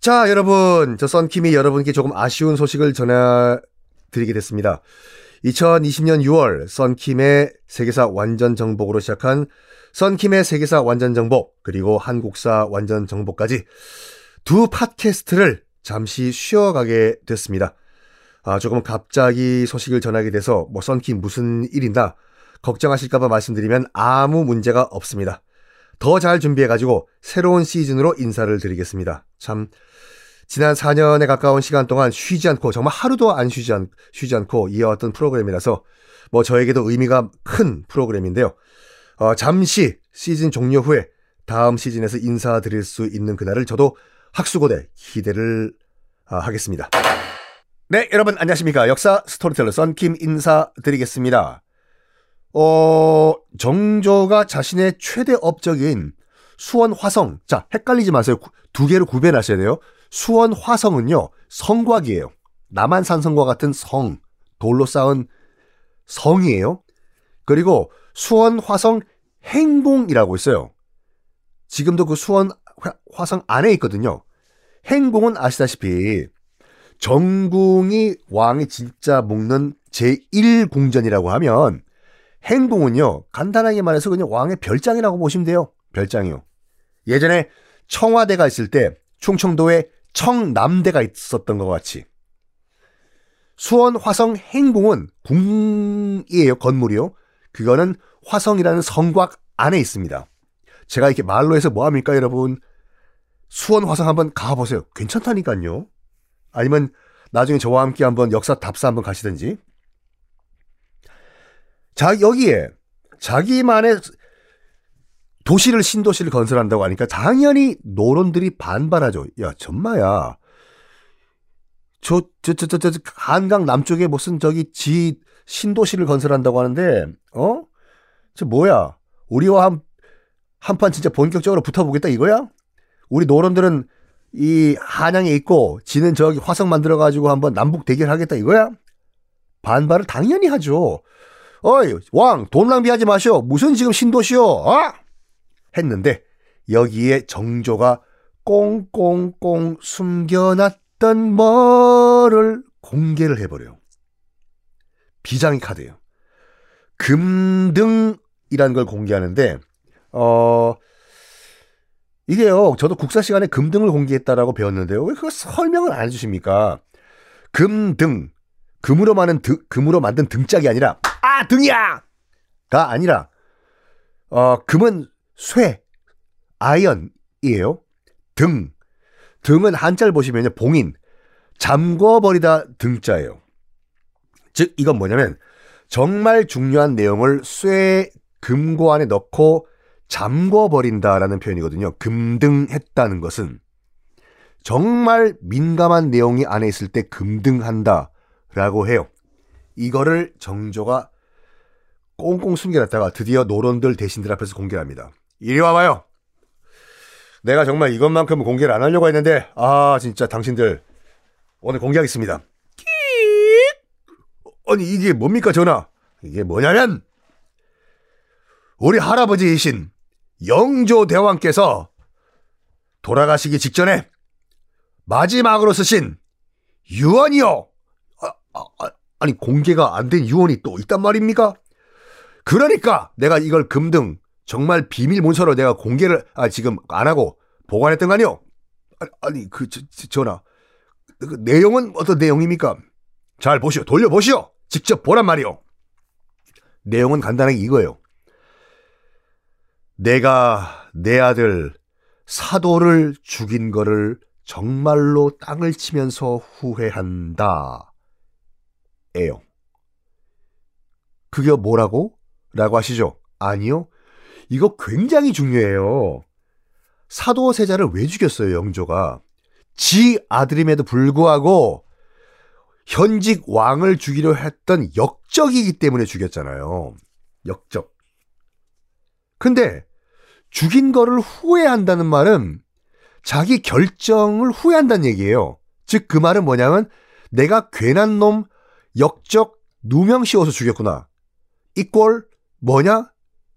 자, 여러분. 저 썬킴이 여러분께 조금 아쉬운 소식을 전해드리게 됐습니다. 2020년 6월 썬킴의 세계사 완전 정복으로 시작한 썬킴의 세계사 완전 정복 그리고 한국사 완전 정복까지 두 팟캐스트를 잠시 쉬어가게 됐습니다. 아, 조금 갑자기 소식을 전하게 돼서 뭐 썬킴 무슨 일인다 걱정하실까봐 말씀드리면 아무 문제가 없습니다. 더 잘 준비해가지고 새로운 시즌으로 인사를 드리겠습니다. 참 지난 4년에 가까운 시간 동안 쉬지 않고 정말 하루도 안 쉬지, 않, 쉬지 않고 이어왔던 프로그램이라서 뭐 저에게도 의미가 큰 프로그램인데요. 어, 잠시 시즌 종료 후에 다음 시즌에서 인사드릴 수 있는 그날을 저도 학수고대 기대를 아, 하겠습니다. 네, 여러분 안녕하십니까. 역사 스토리텔러 썬킴 인사드리겠습니다. 어, 정조가 자신의 최대 업적인 수원 화성. 자, 헷갈리지 마세요. 두 개로 구별하셔야 돼요. 수원 화성은요, 성곽이에요. 남한산성과 같은 성, 돌로 쌓은 성이에요. 그리고 수원 화성 행궁이라고 있어요. 지금도 그 수원 화성 안에 있거든요. 행궁은 아시다시피 정궁이 왕이 진짜 먹는 제1궁전이라고 하면 행궁은요, 간단하게 말해서 그냥 왕의 별장이라고 보시면 돼요. 별장이요. 예전에 청와대가 있을 때 충청도에 청남대가 있었던 것 같이 수원 화성 행궁은 궁이에요 건물이요. 그거는 화성이라는 성곽 안에 있습니다. 제가 이렇게 말로 해서 뭐합니까 여러분? 수원 화성 한번 가보세요. 괜찮다니까요. 아니면 나중에 저와 함께 한번 역사 답사 한번 가시든지. 자 여기에 자기만의 도시를 신도시를 건설한다고 하니까 당연히 노론들이 반발하죠. 야, 전마야. 저, 저, 저, 저, 저, 한강 남쪽에 무슨 저기 지 신도시를 건설한다고 하는데, 어? 저 뭐야? 우리와 한, 한판 진짜 본격적으로 붙어보겠다 이거야? 우리 노론들은 이 한양에 있고 지는 저기 화성 만들어가지고 한번 남북 대결하겠다 이거야? 반발을 당연히 하죠. 어이, 왕, 돈 낭비하지 마시오. 무슨 지금 신도시요? 어? 했는데 여기에 정조가 꽁꽁꽁 숨겨놨던 뭐를 공개를 해버려요. 비장의 카드예요. 금등이라는 걸 공개하는데 어 이게요. 저도 국사 시간에 금등을 공개했다라고 배웠는데요. 왜 그거 설명을 안 해주십니까? 금등 금으로 만든 등, 금으로 만든 등짝이 아니라 아 등이야가 아니라 어 금은 쇠, iron이에요. 등. 등은 한자를 보시면요. 봉인. 잠궈버리다 등자예요. 즉, 이건 뭐냐면, 정말 중요한 내용을 쇠, 금고 안에 넣고 잠궈버린다라는 표현이거든요. 금등했다는 것은. 정말 민감한 내용이 안에 있을 때 금등한다 라고 해요. 이거를 정조가 꽁꽁 숨겨놨다가 드디어 노론들 대신들 앞에서 공개합니다. 이리 와봐요. 내가 정말 이것만큼은 공개를 안 하려고 했는데, 아, 진짜 당신들, 오늘 공개하겠습니다. 아니, 이게 뭡니까, 전하? 이게 뭐냐면, 우리 할아버지이신 영조 대왕께서 돌아가시기 직전에 마지막으로 쓰신 유언이요. 아, 아, 아 아니, 공개가 안 된 유언이 또 있단 말입니까? 그러니까 내가 이걸 금등 정말 비밀 문서로 내가 공개를 아 지금 안 하고 보관했던 거 아니요? 아니, 아니 그 저, 전화 그 내용은 어떤 내용입니까? 잘 보시오. 돌려보시오. 직접 보란 말이오. 내용은 간단하게 이거예요. 내가 내 아들 사도를 죽인 거를 정말로 땅을 치면서 후회한다. 에요. 그게 뭐라고? 라고 하시죠? 아니요. 이거 굉장히 중요해요. 사도 세자를 왜 죽였어요, 영조가? 지 아들임에도 불구하고 현직 왕을 죽이려 했던 역적이기 때문에 죽였잖아요. 역적. 근데 죽인 거를 후회한다는 말은 자기 결정을 후회한다는 얘기예요. 즉 그 말은 뭐냐면 내가 괜한 놈 역적 누명 씌워서 죽였구나. 이꼴 뭐냐?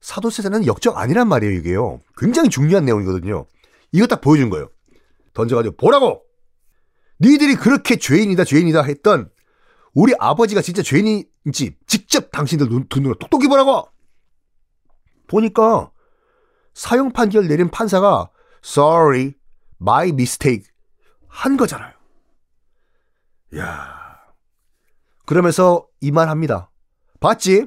사도세자는 역적 아니란 말이에요, 이게요. 굉장히 중요한 내용이거든요. 이거 딱 보여준 거예요. 던져가지고 보라고! 니들이 그렇게 죄인이다, 죄인이다 했던 우리 아버지가 진짜 죄인인지 직접 당신들 눈, 눈으로 똑똑히 보라고! 보니까 사형 판결 내린 판사가 sorry, my mistake 한 거잖아요. 야 그러면서 이 말 합니다. 봤지?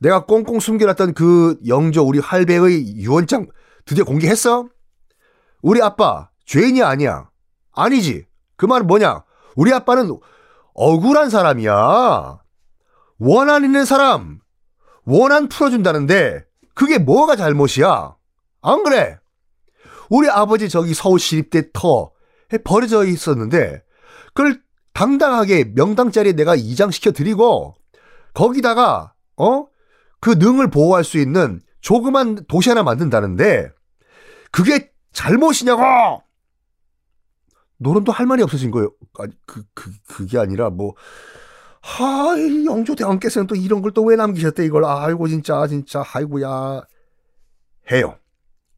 내가 꽁꽁 숨겨놨던 그 영조 우리 할배의 유언장 드디어 공개했어? 우리 아빠 죄인이 아니야. 아니지. 그 말은 뭐냐? 우리 아빠는 억울한 사람이야. 원한 있는 사람. 원한 풀어준다는데 그게 뭐가 잘못이야? 안 그래? 우리 아버지 저기 서울시립대 터에 버려져 있었는데 그걸 당당하게 명당 자리에 내가 이장시켜 드리고 거기다가 어? 그 능을 보호할 수 있는 조그만 도시 하나 만든다는데 그게 잘못이냐고! 노론도 할 말이 없어진 거예요. 아니, 그, 그, 그게 아니라 뭐, 하, 이 영조 대왕께서는 또 이런 걸 또 왜 남기셨대, 이걸. 아이고, 진짜, 진짜, 아이고야. 해요.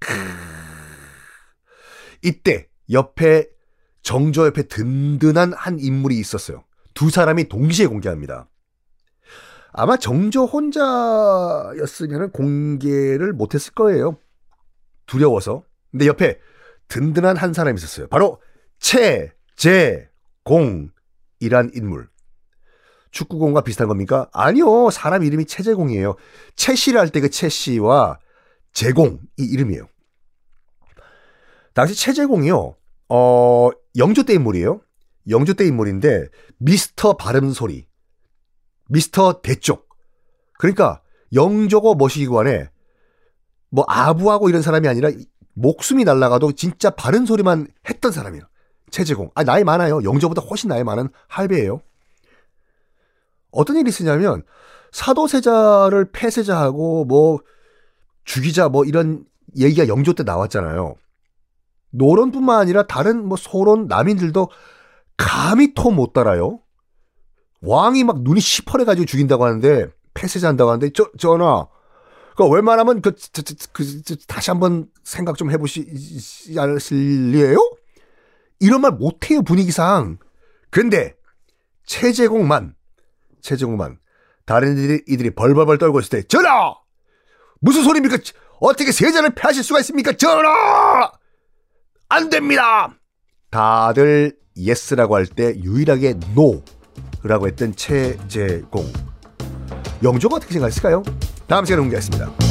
크... 이때 옆에 정조 옆에 든든한 한 인물이 있었어요. 두 사람이 동시에 공개합니다. 아마 정조 혼자였으면 공개를 못했을 거예요. 두려워서. 근데 옆에 든든한 한 사람이 있었어요. 바로 최재공이란 인물. 축구공과 비슷한 겁니까? 아니요. 사람 이름이 최재공이에요. 최씨를 할 때그 최씨와 제공 이 이름이에요. 당시 최재공이요. 어, 영조 때 인물이에요. 영조 때 인물인데 미스터 발음 소리. 미스터 대쪽. 그러니까 영조고 뭐시기고 안에 뭐 아부하고 이런 사람이 아니라 목숨이 날라가도 진짜 바른 소리만 했던 사람이에요. 최재공. 아, 나이 많아요. 영조보다 훨씬 나이 많은 할배예요. 어떤 일이 있으냐면 사도세자를 폐세자하고 뭐 죽이자 뭐 이런 얘기가 영조 때 나왔잖아요. 노론뿐만 아니라 다른 뭐 소론 남인들도 감히 토못 달아요. 왕이 막 눈이 시퍼래가지고 죽인다고 하는데 폐쇄자 한다고 하는데 저 전하 그 웬만하면 그, 그, 그, 그 다시 한번 생각 좀 해보시지 않으실래요? 이런 말 못해요 분위기상. 근데 채제공만 채제공만 다른 이들이, 이들이 벌벌벌 떨고 있을 때 전하 무슨 소리입니까? 어떻게 세자를 폐하실 수가 있습니까? 전하 안 됩니다. 다들 yes라고 할 때 유일하게 no 라고 했던 채제공. 영조가 어떻게 생각했을까요? 다음 시간에 공개하겠습니다.